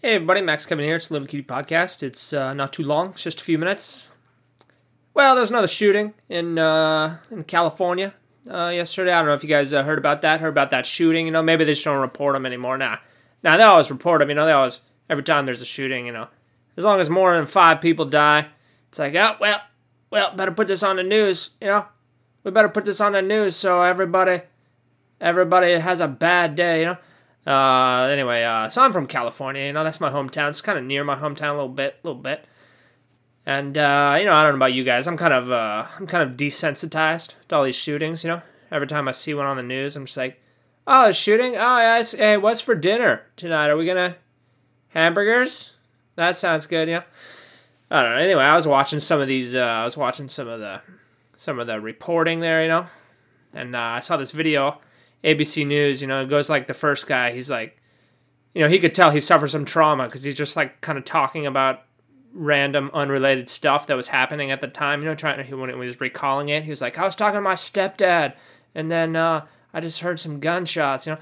Hey everybody, Max Kevin here. It's the Little Cutie Podcast. It's uh, not too long, it's just a few minutes. Well, there's another shooting in uh, in California uh, yesterday. I don't know if you guys uh, heard about that. Heard about that shooting? You know, maybe they just don't report them anymore. Nah, nah, they always report them. You know, they always every time there's a shooting. You know, as long as more than five people die, it's like, oh well, well, better put this on the news. You know, we better put this on the news so everybody, everybody has a bad day. You know. Uh, anyway, uh, so I'm from California. You know, that's my hometown. It's kind of near my hometown a little bit, a little bit. And uh, you know, I don't know about you guys. I'm kind of, uh, I'm kind of desensitized to all these shootings. You know, every time I see one on the news, I'm just like, oh, shooting. Oh, yeah. Hey, what's for dinner tonight? Are we gonna hamburgers? That sounds good. Yeah. I don't know. Anyway, I was watching some of these. Uh, I was watching some of the, some of the reporting there. You know, and uh, I saw this video ABC News, you know, it goes like the first guy. He's like, you know, he could tell he suffered some trauma because he's just like kind of talking about random unrelated stuff that was happening at the time. You know, trying to when he was recalling it, he was like, I was talking to my stepdad, and then uh, I just heard some gunshots. You know,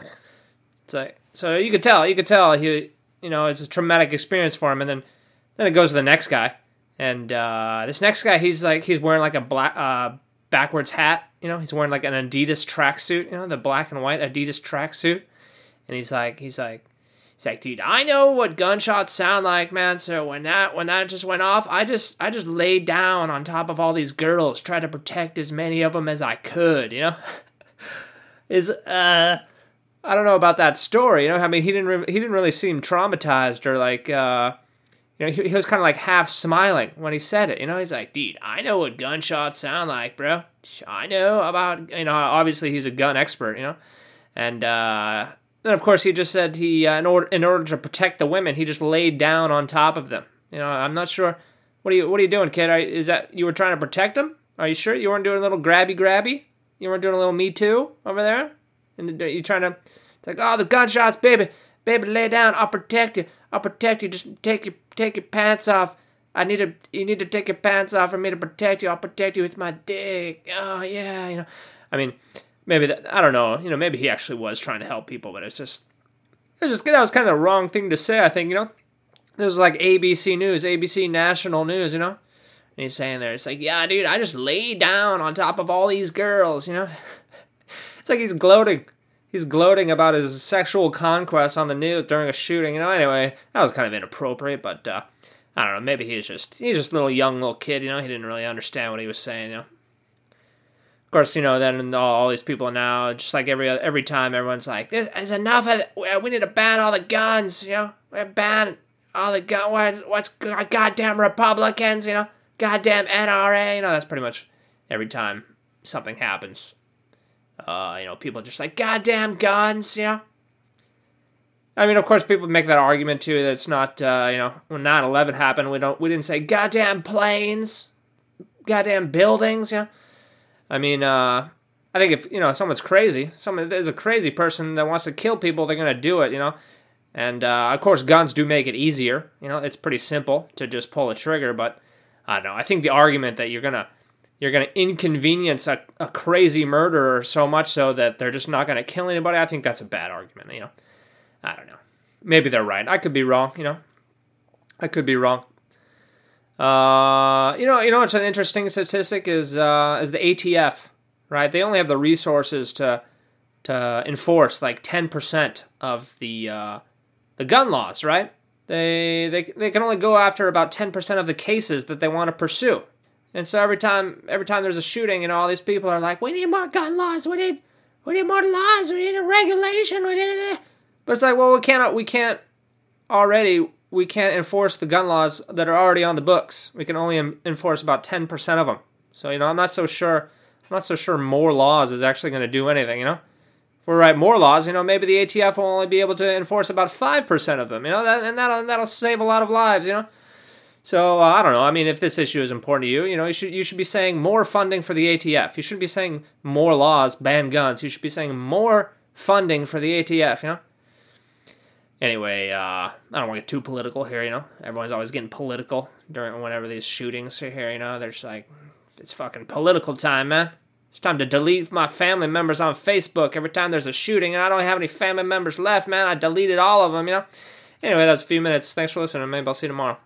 it's like so you could tell, you could tell he, you know, it's a traumatic experience for him. And then then it goes to the next guy, and uh, this next guy, he's like he's wearing like a black uh, backwards hat. You know, he's wearing like an Adidas tracksuit. You know, the black and white Adidas tracksuit. And he's like, he's like, he's like, dude, I know what gunshots sound like, man. So when that when that just went off, I just I just laid down on top of all these girls, tried to protect as many of them as I could. You know, is uh. I don't know about that story. You know, I mean, he didn't re- he didn't really seem traumatized or like uh, you know, he, he was kind of like half smiling when he said it. You know, he's like, dude, I know what gunshots sound like, bro. I know about, you know, obviously he's a gun expert, you know. And uh, then, of course, he just said he, uh, in, order, in order to protect the women, he just laid down on top of them. You know, I'm not sure. What are you, what are you doing, kid? Are, is that, you were trying to protect them? Are you sure you weren't doing a little grabby grabby? You weren't doing a little me too over there? And you trying to, it's like, oh, the gunshots, baby. Baby, lay down. I'll protect you. I'll protect you. Just take your take your pants off. I need to. You need to take your pants off for me to protect you. I'll protect you with my dick. Oh yeah, you know. I mean, maybe that. I don't know. You know, maybe he actually was trying to help people, but it's just. It's just that was kind of the wrong thing to say. I think you know. This was like ABC News, ABC National News. You know. And he's saying there, it's like, yeah, dude, I just lay down on top of all these girls. You know. it's like he's gloating he's gloating about his sexual conquest on the news during a shooting. You know, anyway, that was kind of inappropriate, but uh, I don't know. Maybe he's just he's just a little young little kid. You know, he didn't really understand what he was saying. You know. Of course, you know. Then all, all these people now, just like every every time, everyone's like, "This is enough of. We need to ban all the guns." You know, we ban all the gun. What's, what's goddamn Republicans? You know, goddamn NRA. You know, that's pretty much every time something happens uh, you know, people just like goddamn guns, you know. I mean, of course, people make that argument too that it's not, uh, you know, when 9/11 happened, we don't, we didn't say goddamn planes, goddamn buildings, you know. I mean, uh, I think if you know someone's crazy, someone there's a crazy person that wants to kill people, they're gonna do it, you know. And uh, of course, guns do make it easier. You know, it's pretty simple to just pull a trigger. But I don't know. I think the argument that you're gonna you're going to inconvenience a, a crazy murderer so much so that they're just not going to kill anybody. I think that's a bad argument, you know. I don't know. Maybe they're right. I could be wrong, you know. I could be wrong. Uh, you know, you know what's an interesting statistic is uh, is the ATF, right? They only have the resources to to enforce like 10% of the uh, the gun laws, right? They, they they can only go after about 10% of the cases that they want to pursue. And so every time every time there's a shooting and all these people are like, We need more gun laws, we need we need more laws, we need a regulation, we need But it's like, well we cannot we can't already we can't enforce the gun laws that are already on the books. We can only enforce about 10% of them. So, you know, I'm not so sure I'm not so sure more laws is actually going to do anything, you know? If we write more laws, you know, maybe the ATF will only be able to enforce about 5% of them, you know, that, and that'll, that'll save a lot of lives, you know? So uh, I don't know. I mean, if this issue is important to you, you know, you should you should be saying more funding for the ATF. You shouldn't be saying more laws ban guns. You should be saying more funding for the ATF. You know. Anyway, uh, I don't want to get too political here. You know, everyone's always getting political during whenever these shootings are here. You know, they're just like, it's fucking political time, man. It's time to delete my family members on Facebook every time there's a shooting, and I don't have any family members left, man. I deleted all of them. You know. Anyway, that's a few minutes. Thanks for listening. Maybe I'll see you tomorrow.